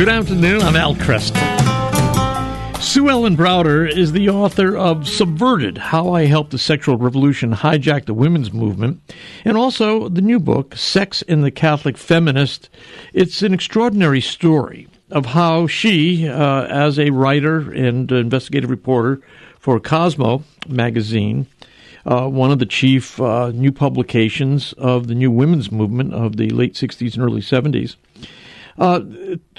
Good afternoon. I'm Al Kresta. Sue Ellen Browder is the author of Subverted How I Helped the Sexual Revolution Hijack the Women's Movement, and also the new book, Sex and the Catholic Feminist. It's an extraordinary story of how she, uh, as a writer and investigative reporter for Cosmo magazine, uh, one of the chief uh, new publications of the new women's movement of the late 60s and early 70s, uh,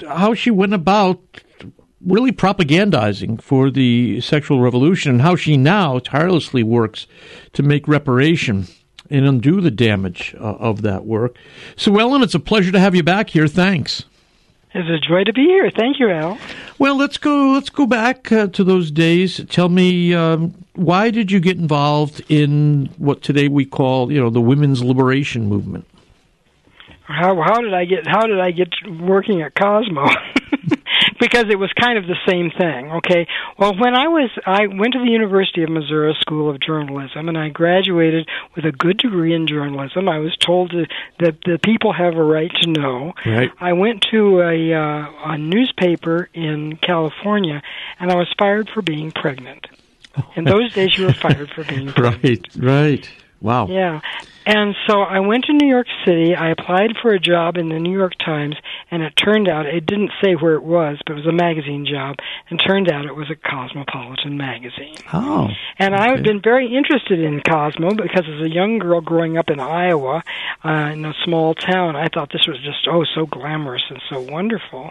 how she went about really propagandizing for the sexual revolution and how she now tirelessly works to make reparation and undo the damage uh, of that work. So, Ellen, it's a pleasure to have you back here. Thanks. It's a joy to be here. Thank you, Al. Well, let's go. Let's go back uh, to those days. Tell me, um, why did you get involved in what today we call, you know, the women's liberation movement? How how did I get how did I get working at Cosmo? because it was kind of the same thing. Okay. Well, when I was, I went to the University of Missouri School of Journalism, and I graduated with a good degree in journalism. I was told to, that the people have a right to know. Right. I went to a uh, a newspaper in California, and I was fired for being pregnant. In those days, you were fired for being pregnant. Right. Right. Wow. Yeah. And so I went to New York City. I applied for a job in the New York Times, and it turned out it didn't say where it was, but it was a magazine job. And turned out it was a Cosmopolitan magazine. Oh. And okay. I've been very interested in Cosmo because as a young girl growing up in Iowa, uh, in a small town, I thought this was just oh so glamorous and so wonderful.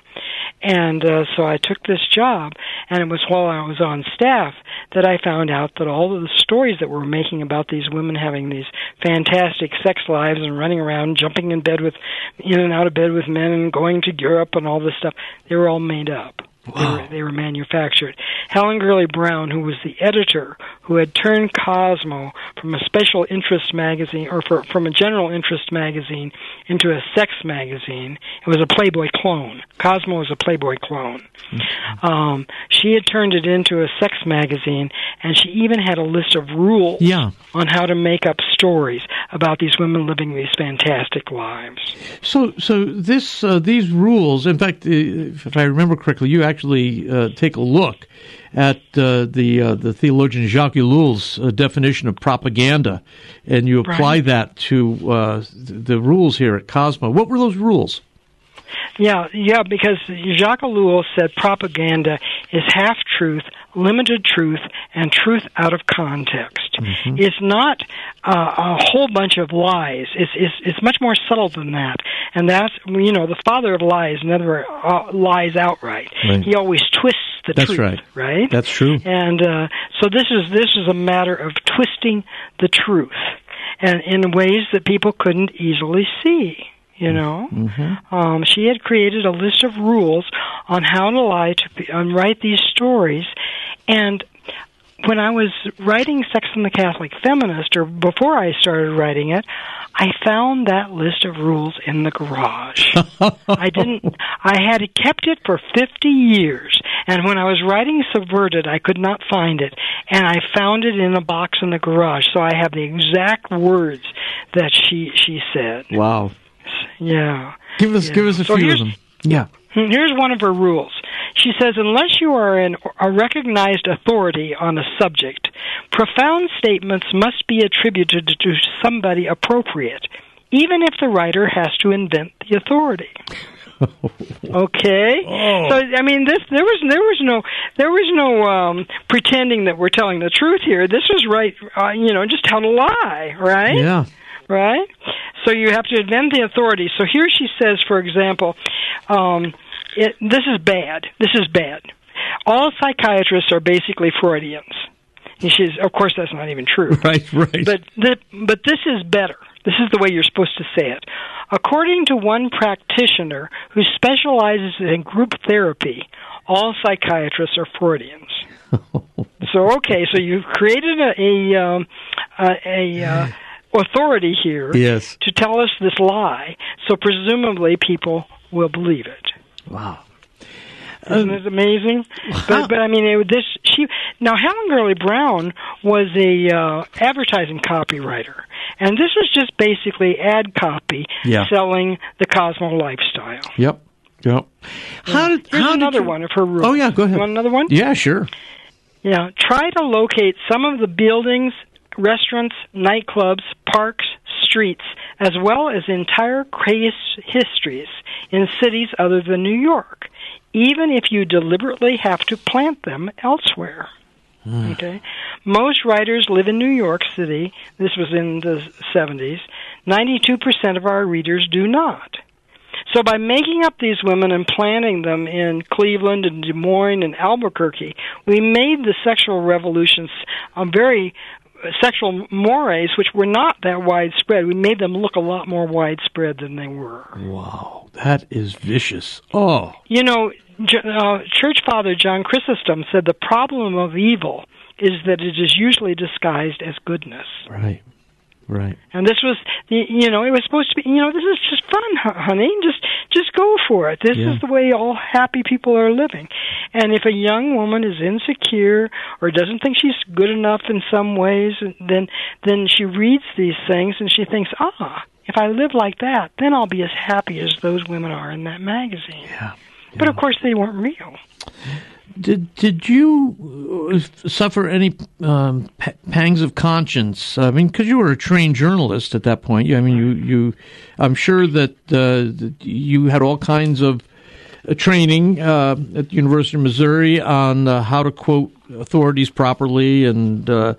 And uh, so I took this job, and it was while I was on staff that I found out that all of the stories that we're making about these women having these fantastic sex lives and running around, jumping in bed with, in and out of bed with men, and going to Europe and all this stuff, they were all made up. Wow. They, were, they were manufactured. Helen Gurley Brown, who was the editor, who had turned Cosmo from a special interest magazine or for, from a general interest magazine into a sex magazine. It was a Playboy clone. Cosmo was a Playboy clone. Mm-hmm. Um, she had turned it into a sex magazine, and she even had a list of rules yeah. on how to make up stories about these women living these fantastic lives. So, so this uh, these rules. In fact, uh, if I remember correctly, you actually uh, take a look at uh, the uh, the theologian Jacques Ellul's uh, definition of propaganda, and you apply right. that to uh, the rules here at Cosmo. What were those rules? Yeah, yeah, because Jacques Ellul said propaganda is half truth, limited truth, and truth out of context. Mm-hmm. It's not uh, a whole bunch of lies. It's, it's it's much more subtle than that, and that's you know the father of lies never uh, lies outright. Right. He always twists the that's truth. right. Right. That's true. And uh, so this is this is a matter of twisting the truth, and in ways that people couldn't easily see you know mm-hmm. um, she had created a list of rules on how to lie to um, write these stories and when I was writing Sex and the Catholic Feminist, or before I started writing it, I found that list of rules in the garage. I didn't, I had kept it for 50 years, and when I was writing Subverted, I could not find it, and I found it in a box in the garage, so I have the exact words that she, she said. Wow. Yeah. Give us, yeah. give us a so few of them. Yeah. Here's one of her rules. She says, unless you are an, a recognized authority on a subject, profound statements must be attributed to somebody appropriate, even if the writer has to invent the authority. okay oh. so i mean this there was there was no there was no um pretending that we're telling the truth here this was right uh, you know just tell a lie right yeah right so you have to invent the authority so here she says for example um it, this is bad. This is bad. All psychiatrists are basically Freudians. And she's, of course, that's not even true. Right, right. But the, but this is better. This is the way you're supposed to say it. According to one practitioner who specializes in group therapy, all psychiatrists are Freudians. so okay, so you've created a a, um, a, a uh, authority here yes. to tell us this lie. So presumably people will believe it. Wow. Isn't it amazing? But but I mean, it, this she now Helen Gurley Brown was a uh, advertising copywriter, and this was just basically ad copy Yeah. selling the Cosmo lifestyle. Yep. Yep. How did Here's how another did you, one of her rules. Oh yeah, go ahead. You want another one? Yeah, sure. Yeah. Try to locate some of the buildings, restaurants, nightclubs, parks, streets, as well as entire craze histories in cities other than New York, even if you deliberately have to plant them elsewhere. Hmm. Okay. Most writers live in New York City. This was in the 70s. 92% of our readers do not. So by making up these women and planting them in Cleveland and Des Moines and Albuquerque, we made the sexual revolutions a very sexual mores which were not that widespread. We made them look a lot more widespread than they were. Wow, that is vicious. Oh, You know, uh, Church Father John Chrysostom said the problem of evil is that it is usually disguised as goodness. right, right. And this was, the- you know, it was supposed to be, you know, this is just fun, honey. Just, just go for it. This Yeah. is the way all happy people are living. And if a young woman is insecure or doesn't think she's good enough in some ways, then, then she reads these things and she thinks, ah, if I live like that, then I'll be as happy as those women are in that magazine. Yeah. But of course, they weren't real. Did did you uh, suffer any um, pa- pangs of conscience? I mean, because you were a trained journalist at that point. I mean, you you. I'm sure that, uh, that you had all kinds of uh, training uh, at the University of Missouri on uh, how to quote authorities properly, and uh,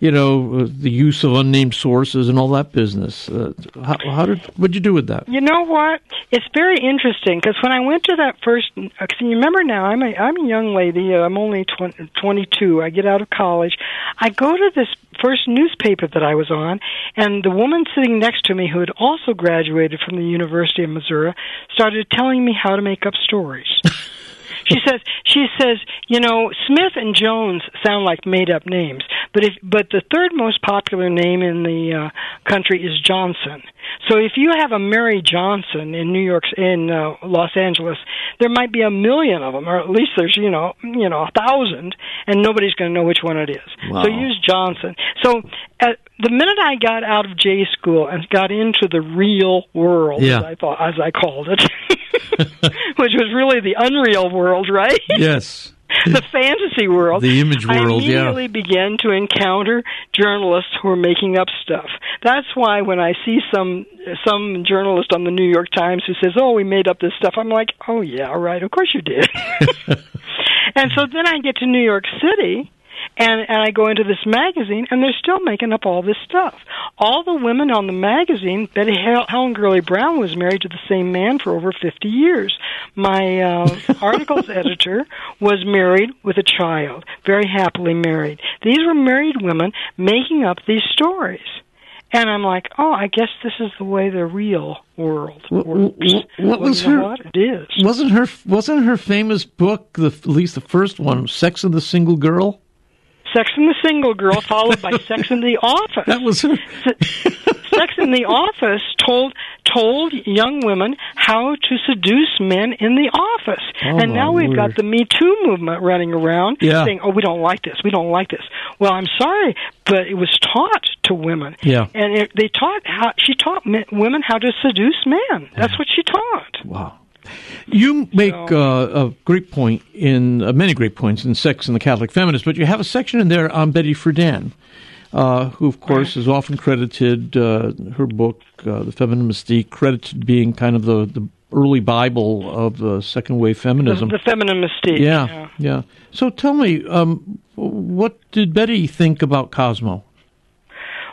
you know the use of unnamed sources and all that business. Uh, how, how did what'd you do with that? You know what? It's very interesting because when I went to that first, uh, 'cause you remember now, I'm a I'm a young lady. uh, I'm only 20, 22. I get out of college. I go to this first newspaper that I was on, and the woman sitting next to me, who had also graduated from the University of Missouri, started telling me how to make up stories. she says she says you know Smith and Jones sound like made up names, but if but the third most popular name in the uh, country is Johnson. So if you have a Mary Johnson in New York in uh, Los Angeles, there might be a million of them, or at least there's you know you know a thousand, and nobody's going to know which one it is. Wow. So use Johnson. So at the minute I got out of J school and got into the real world, Yeah. as I thought, as I called it, which was really the unreal world, right? Yes, the fantasy world. The image I world, yeah. immediately began to encounter journalists who are making up stuff. That's why when I see some some journalist on the New York Times who says, "Oh, we made up this stuff," I'm like, "Oh yeah, right. of course you did." and so then I get to New York City. And and I go into this magazine, and they're still making up all this stuff. All the women on the magazine, Betty Hel- Helen Gurley Brown was married to the same man for over fifty years. My uh, articles editor was married with a child, very happily married. These were married women making up these stories. And I'm like, oh, I guess this is the way the real world works. wh- what was her- What? It is. wasn't her wasn't her famous book the at least the first one, Sex and the Single Girl? Sex and the Single Girl, followed by Sex and the Office. That was her. Sex and the Office told told young women how to seduce men in the office. Oh, and now we've got the Me Too movement running around Yeah. saying, "Oh, we don't like this. We don't like this." Well, I'm sorry, but it was taught to women. Yeah. And it, they taught how she taught men, women how to seduce men. That's what she taught. Wow. You make uh, a great point in uh, many great points in Sex and the Catholic Feminist, but you have a section in there on Betty Friedan, uh, who, of course, is often credited uh, her book, uh, The Feminine Mystique, credited being kind of the, the early Bible of uh, second wave feminism. the feminine mystique. yeah, yeah. So tell me, um, what did Betty think about Cosmo?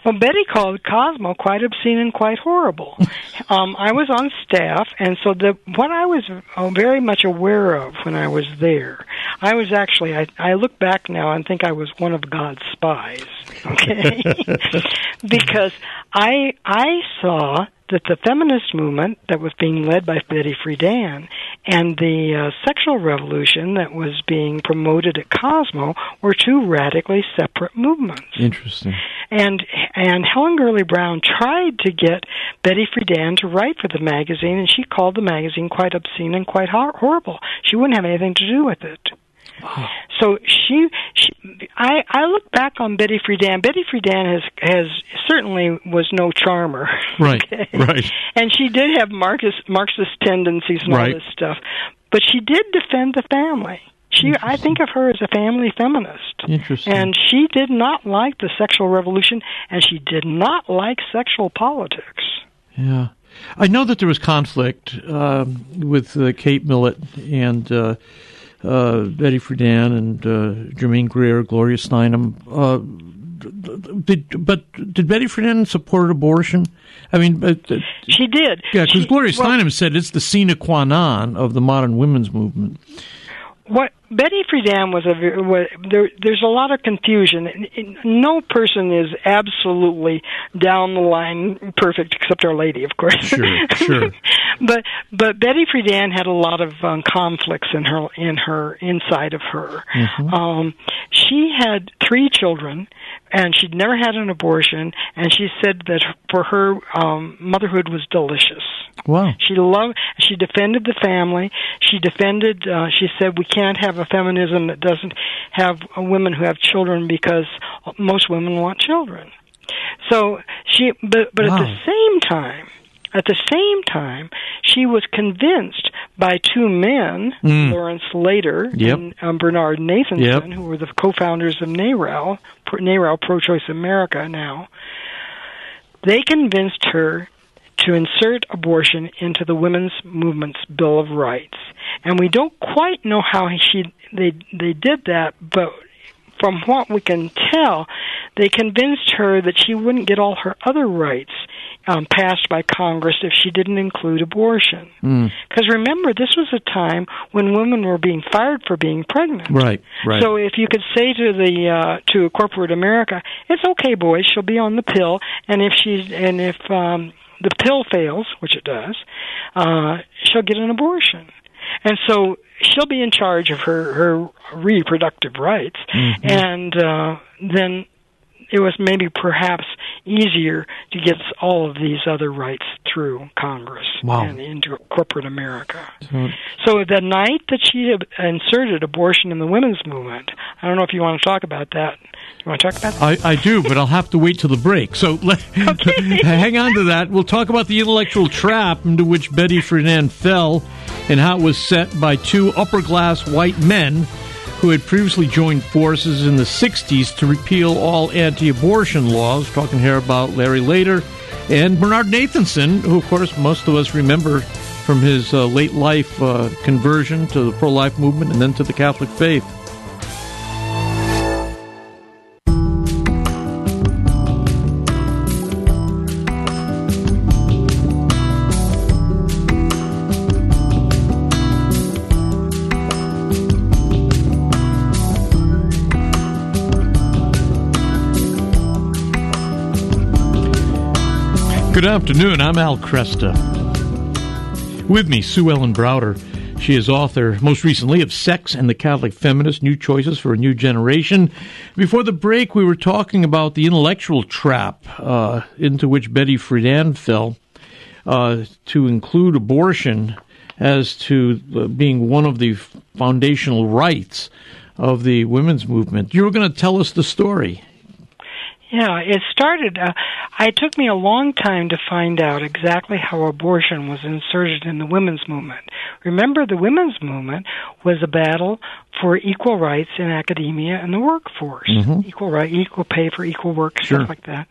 Well, Betty called Cosmo quite obscene and quite horrible. um, I was on staff, and so the what I was uh, very much aware of when I was there, I was actually I, I look back now and think I was one of God's spies. Okay, because I I saw that the feminist movement that was being led by Betty Friedan and the uh, sexual revolution that was being promoted at Cosmo were two radically separate movements Interesting. And and Helen Gurley Brown tried to get Betty Friedan to write for the magazine, and she called the magazine quite obscene and quite hor- horrible. She wouldn't have anything to do with it. So she, she I, I look back on Betty Friedan. Betty Friedan has has certainly was no charmer. Right. okay? Right. And she did have Marxist Marxist tendencies and all this stuff, but she did defend the family. She, I think of her as a family feminist. Interesting. And she did not like the sexual revolution, and she did not like sexual politics. Yeah. I know that there was conflict um, with uh, Kate Millett and uh, uh, Betty Friedan and uh, Germaine Greer, Gloria Steinem. Uh, did, but did Betty Friedan support abortion? I mean, but, She did. yeah, because Gloria well, Steinem said it's the sine qua non of the modern women's movement. what Betty Friedan was a ver- wa there. There's a lot of confusion. No person is absolutely down the line perfect, except Our Lady, of course. Sure, sure. but but Betty Friedan had a lot of um, conflicts in her in her inside of her. Mm-hmm. Um, she had three children, and she'd never had an abortion. And she said that for her, um, motherhood was delicious. Wow. She loved. She defended the family. She defended. Uh, she said we can't have a feminism that doesn't have women who have children because most women want children. So she, but but at the same time, at the same time, she was convinced by two men, Mm. Lawrence Lader Yep. and um, Bernard Nathanson, Yep. who were the co-founders of NARAL, NARAL Pro-Choice America now. They convinced her to insert abortion into the women's movement's Bill of Rights, and we don't quite know how she they they did that, but from what we can tell, they convinced her that she wouldn't get all her other rights um, passed by Congress if she didn't include abortion. Mm. Because remember, this was a time when women were being fired for being pregnant. Right. Right. So if you could say to the uh, to corporate America, it's okay, boys, she'll be on the pill, and if she's and if um, the pill fails, which it does, uh, she'll get an abortion, and so she'll be in charge of her her reproductive rights, Mm-hmm. and uh, then it was maybe perhaps easier to get all of these other rights through Congress Wow. and into corporate America. So- So the night that she inserted abortion in the women's movement, I don't know if you want to talk about that. You want to talk about that? I, I do, but I'll have to wait till the break. So let, hang on to that. We'll talk about the intellectual trap into which Betty Friedan fell and how it was set by two upper class white men who had previously joined forces in the 60s to repeal all anti abortion laws. Talking here about Larry Lader and Bernard Nathanson, who, of course, most of us remember from his uh, late life uh, conversion to the pro life movement and then to the Catholic faith. Good afternoon. I'm Al Kresta. With me, Sue Ellen Browder. She is author, most recently, of Sex and the Catholic Feminist New Choices for a New Generation. Before the break, we were talking about the intellectual trap uh, into which Betty Friedan fell uh, to include abortion as to uh, being one of the foundational rights of the women's movement. You were going to tell us the story. Yeah, it started. Uh, it took me a long time to find out exactly how abortion was inserted in the women's movement. Remember, the women's movement was a battle for equal rights in academia and the workforce, equal right, equal pay for equal work, Sure. stuff like that.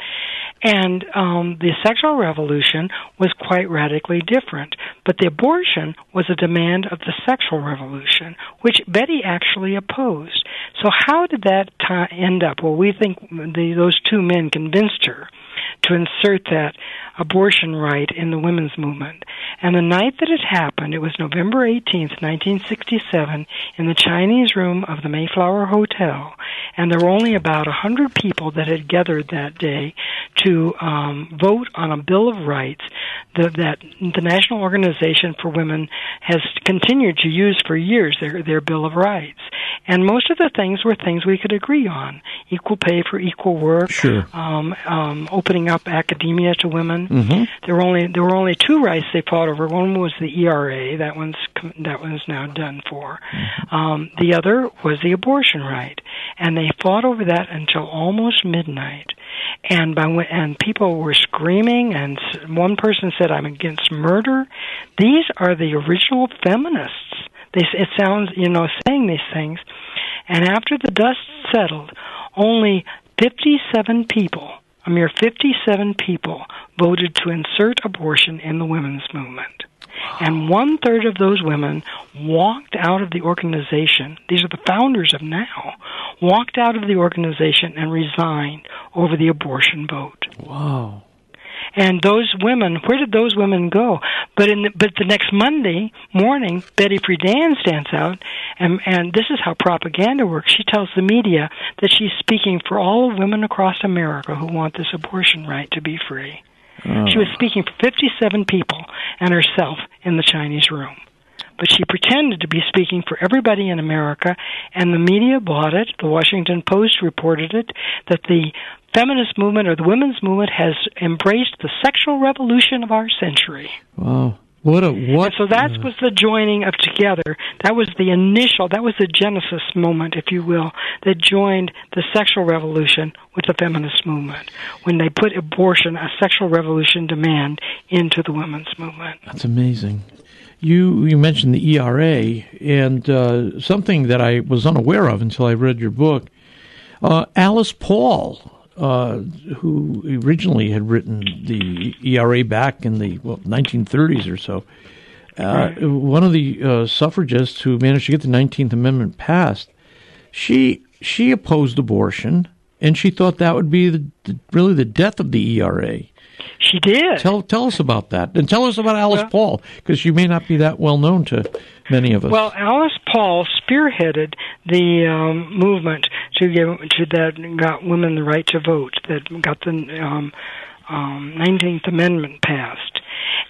And um, the sexual revolution was quite radically different. But the abortion was a demand of the sexual revolution, which Betty actually opposed. So how did that ti end up? Well, we think the, those two men convinced her to insert that abortion right in the women's movement. And the night that it happened, it was November 18th, 1967, in the Chinese room of the Mayflower Hotel. And there were only about a hundred people that had gathered that day to um, vote on a Bill of Rights that, that the National Organization for Women has continued to use for years, their, their Bill of Rights. And most of the things were things we could agree on. Equal pay for equal work, Sure. um, um, opening up academia to women. Mm-hmm. There were only there were only two rights they fought over. One was the ERA, that one's that one's now done for. Um, the other was the abortion right, and they fought over that until almost midnight. and by and people were screaming, and one person said, "I'm against murder." These are the original feminists. They, it sounds, you know, saying these things, and after the dust settled, only 57 people, a mere 57 people, voted to insert abortion in the women's movement. And one third of those women walked out of the organization. These are the founders of NOW. Walked out of the organization and resigned over the abortion vote. Wow. And those women, where did those women go? But in the, but the next Monday morning, Betty Friedan stands out, and and this is how propaganda works. She tells the media that she's speaking for all women across America who want this abortion right to be free. Oh. She was speaking for 57 people and herself in the Chinese room. But she pretended to be speaking for everybody in America, and the media bought it. The Washington Post reported it that the feminist movement or the women's movement has embraced the sexual revolution of our century. Wow. What a what? And so that was the joining of together. That was the initial. That was the genesis moment, if you will, that joined the sexual revolution with the feminist movement when they put abortion, a sexual revolution demand, into the women's movement. That's amazing. You you mentioned the ERA and uh, something that I was unaware of until I read your book. Uh, Alice Paul uh, who originally had written the ERA back in the well, 1930s or so. Uh, right. One of the uh, suffragists who managed to get the 19th Amendment passed, she she opposed abortion, and she thought that would be the, the, really the death of the ERA. She did. Tell tell us about that, and tell us about Alice well, Paul, because she may not be that well known to many of us. Well, Alice Paul spearheaded the um, movement to give to that got women the right to vote, that got the um, um, 19th Amendment passed.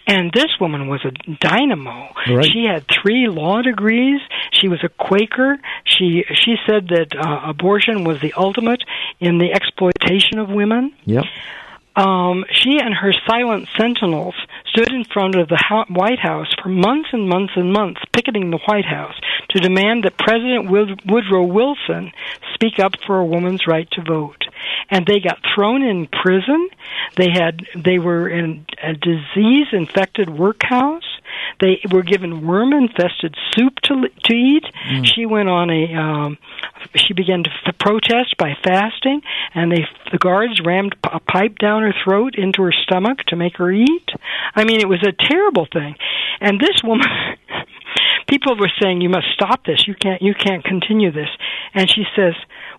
And this woman was a dynamo. Right. She had three law degrees. She was a Quaker. She she said that uh, abortion was the ultimate in the exploitation of women. Yep um, she and her silent sentinels stood in front of the White House for months and months and months, picketing the White House to demand that President Woodrow Wilson speak up for a woman's right to vote. And they got thrown in prison. They had they were in a disease-infected workhouse. They were given worm-infested soup to to eat. Mm. She went on a um, she began to f- protest by fasting, and they the guards rammed a pipe down her throat into her stomach to make her eat. I mean, it was a terrible thing. And this woman, people were saying, "You must stop this. You can't. You can't continue this." And she says,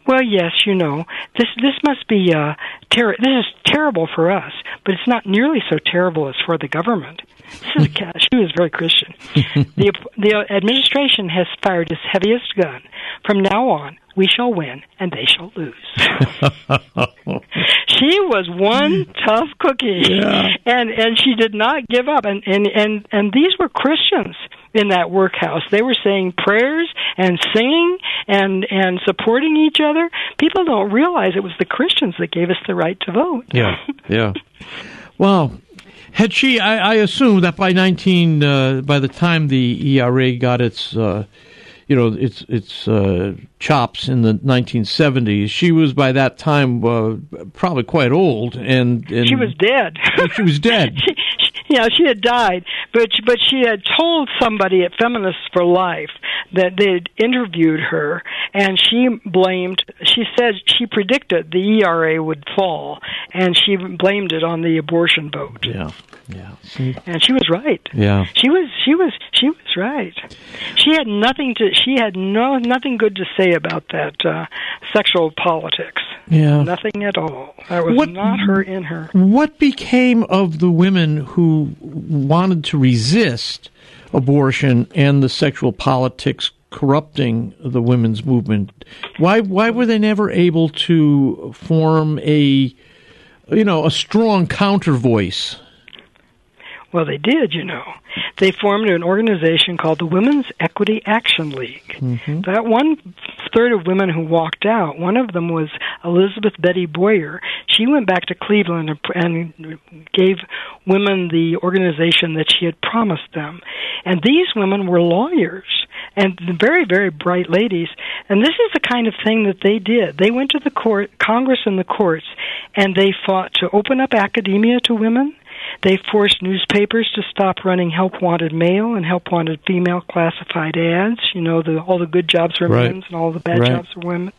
"Well, yes, you know, this this must be uh, ter- This is terrible for us, but it's not nearly so terrible as for the government." This is a, she was very Christian. the the administration has fired its heaviest gun. From now on, we shall win and they shall lose. she was one tough cookie, yeah. and and she did not give up. And and and and these were Christians in that workhouse. They were saying prayers and singing and and supporting each other. People don't realize it was the Christians that gave us the right to vote. Yeah, yeah. Well, had she, I, I assume that by nineteen, uh, by the time the ERA got its. Uh, you know its its uh, chops in the 1970s. She was by that time uh, probably quite old, and, and she was dead. she was dead. she, yeah, she had died, but but she had told somebody at Feminists for Life that they'd interviewed her, and she blamed. She said she predicted the ERA would fall, and she blamed it on the abortion vote. Yeah, yeah. And she was right. Yeah, she was. She was. She was right. She had nothing to. She had no nothing good to say about that uh, sexual politics. Yeah, nothing at all. That was what, not her in her. What became of the women who wanted to resist? abortion and the sexual politics corrupting the women's movement. Why why were they never able to form a you know a strong counter voice? Well, they did, you know. They formed an organization called the Women's Equity Action League. Mm-hmm. That one third of women who walked out, one of them was Elizabeth Betty Boyer. She went back to Cleveland and gave women the organization that she had promised them. And these women were lawyers and very, very bright ladies. And this is the kind of thing that they did. They went to the court, Congress and the courts, and they fought to open up academia to women. They forced newspapers to stop running help wanted male and help wanted female classified ads. You know, the, all the good jobs were Right. men's and all the bad Right. jobs were women's.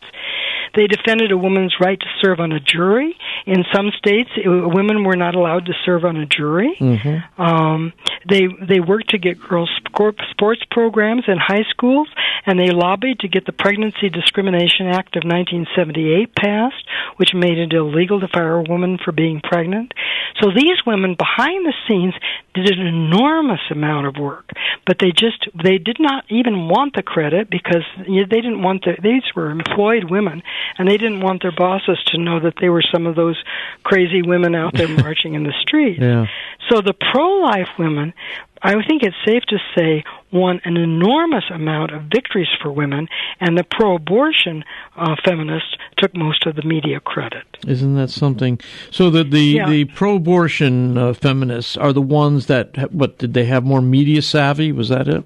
They defended a woman's right to serve on a jury. In some states, uh, women were not allowed to serve on a jury. Mm-hmm. Um, they they worked to get girls sport- sports programs in high schools, and they lobbied to get the Pregnancy Discrimination Act of 1978 passed, which made it illegal to fire a woman for being pregnant. So these women behind the scenes did an enormous amount of work, but they just they did not even want the credit because they didn't want the these were employed women, and they didn't want their bosses to know that they were some of those crazy women out there marching in the street. Yeah. So the pro-life women, I think it's safe to say, won an enormous amount of victories for women, and the pro-abortion uh, feminists took most of the media credit. Isn't that something? So the the, Yeah. the pro-abortion uh, feminists are the ones that what did they have more media savvy? Was that it?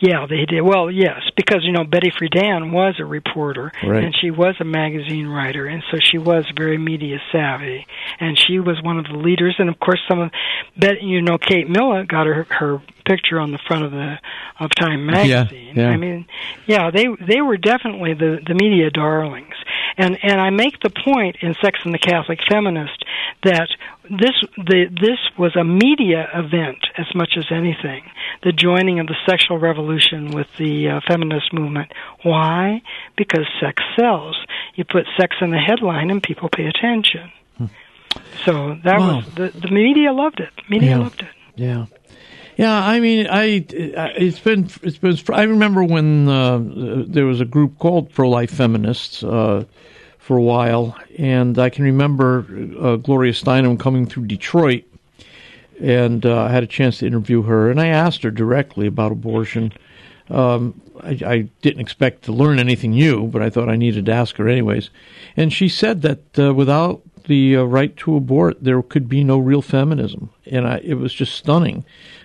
Yeah, they did. Well, yes, because you know Betty Friedan was a reporter Right. and she was a magazine writer, and so she was very media savvy, and she was one of the leaders. And of course, some of Bet, you know, Kate Millett got her her picture on the front of the of Time magazine. yeah. I mean, yeah, they they were definitely the the media darlings. And and I make the point in Sex and the Catholic Feminist that this the this was a media event as much as anything. The joining of the sexual revolution with the uh, feminist movement. Why? Because sex sells. You put sex in the headline and people pay attention. So that Wow. was the the media loved it. Media Yeah. loved it. Yeah. Yeah, I mean, I it's been it's been. I remember when uh, there was a group called Pro Life Feminists uh, for a while, and I can remember uh, Gloria Steinem coming through Detroit, and uh, I had a chance to interview her, and I asked her directly about abortion. Um, I, I didn't expect to learn anything new, but I thought I needed to ask her anyways, and she said that uh, without the uh, right to abort, there could be no real feminism, and I, it was just stunning.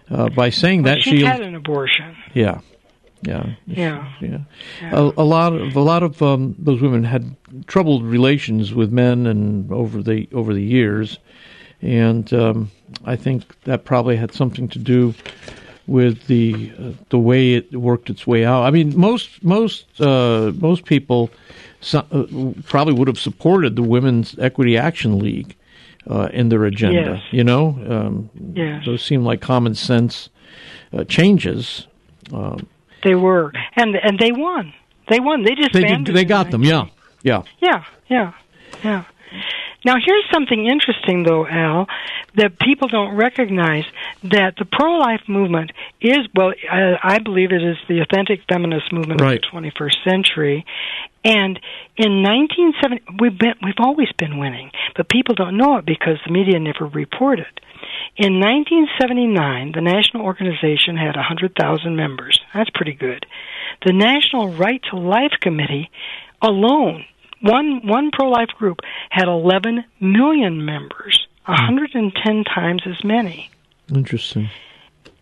Uh, by saying that, she had an abortion. yeah, yeah, Yeah. yeah. A, a lot of a lot of um, those women had troubled relations with men, and over the over the years, and um, I think that probably had something to do with the uh, the way it worked its way out. I mean, most most uh, most people so, uh, probably would have supported the Women's Equity Action League uh, in their agenda. Yes. You know, um, Yes. those seem like common sense uh, changes. Um, They were, and and they won. They won. They just they did, they got them. Yeah, yeah. Yeah, yeah, yeah. Now, here's something interesting, though, Al, that people don't recognize that the pro life movement is, well, I, I believe it is the authentic feminist movement Right. of the 21st century. And in 1970, we've, been, we've always been winning, but people don't know it because the media never reported. In 1979, the national organization had 100,000 members. That's pretty good. The National Right to Life Committee alone, one one pro-life group, had 11 million members, hmm. 110 times as many. Interesting.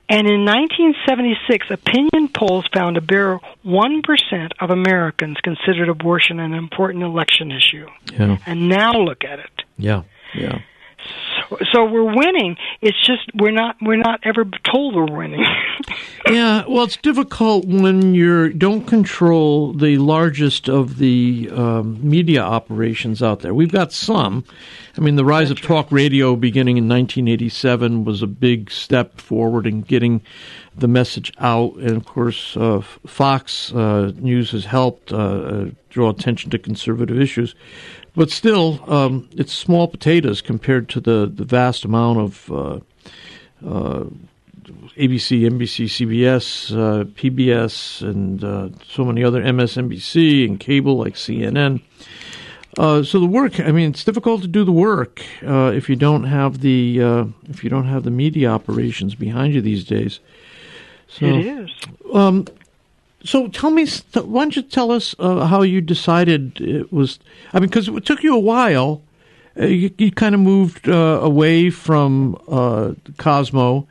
And in 1976, opinion polls found a bare 1% of Americans considered abortion an important election issue. Yeah, And now look at it. yeah, yeah. So, we're winning. It's just we're not we're not ever told we're winning. Yeah, well, it's difficult when you don't control the largest of the um, media operations out there. We've got some. I mean, the rise of talk radio beginning in 1987 was a big step forward in getting the message out. And of course, uh, Fox uh, News has helped uh, uh, draw attention to conservative issues. But still, um, it's small potatoes compared to the, the vast amount of uh, uh, ABC, NBC, CBS, uh, PBS, and uh, so many other MSNBC and cable like CNN. Uh, so the work, I mean, it's difficult to do the work uh, if you don't have the uh, if you don't have the media operations behind you these days. So, it is. um, so tell me, why don't you tell us uh, how you decided it was? I mean, because it took you a while. Uh, you, you kind of moved uh, away from uh, Cosmo,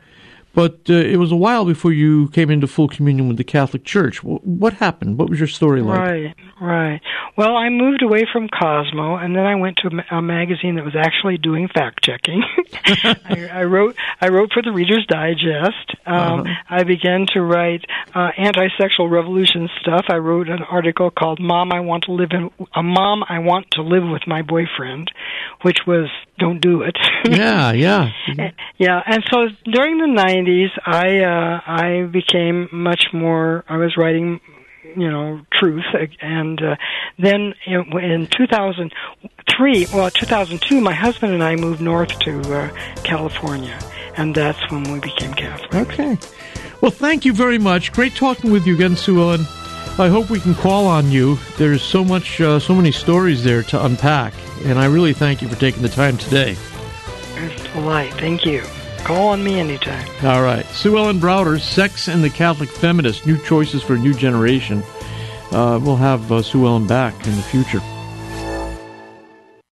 but uh, it was a while before you came into full communion with the Catholic Church. what happened? What was your story like? Right, right. Well, I moved away from Cosmo, and then I went to a, magazine that was actually doing fact checking. I, I, wrote, I wrote for the Reader's Digest. Um, uh-huh. I began to write uh, anti-sexual revolution stuff. I wrote an article called "Mom, I Want to Live in a Mom I Want to Live with My Boyfriend," which was "Don't do it." yeah, yeah, yeah. And so during the '90s 90s, I uh, I became much more. I was writing, you know, truth, and uh, then in, in 2003, well, 2002, my husband and I moved north to uh, California, and that's when we became Catholic. Okay. Well, thank you very much. Great talking with you again, Sue Ellen. I hope we can call on you. There's so much, uh, so many stories there to unpack, and I really thank you for taking the time today. It's a delight. Thank you. Call on me anytime. All right. Sue Ellen Browder, Sex and the Catholic Feminist New Choices for a New Generation. Uh, we'll have uh, Sue Ellen back in the future.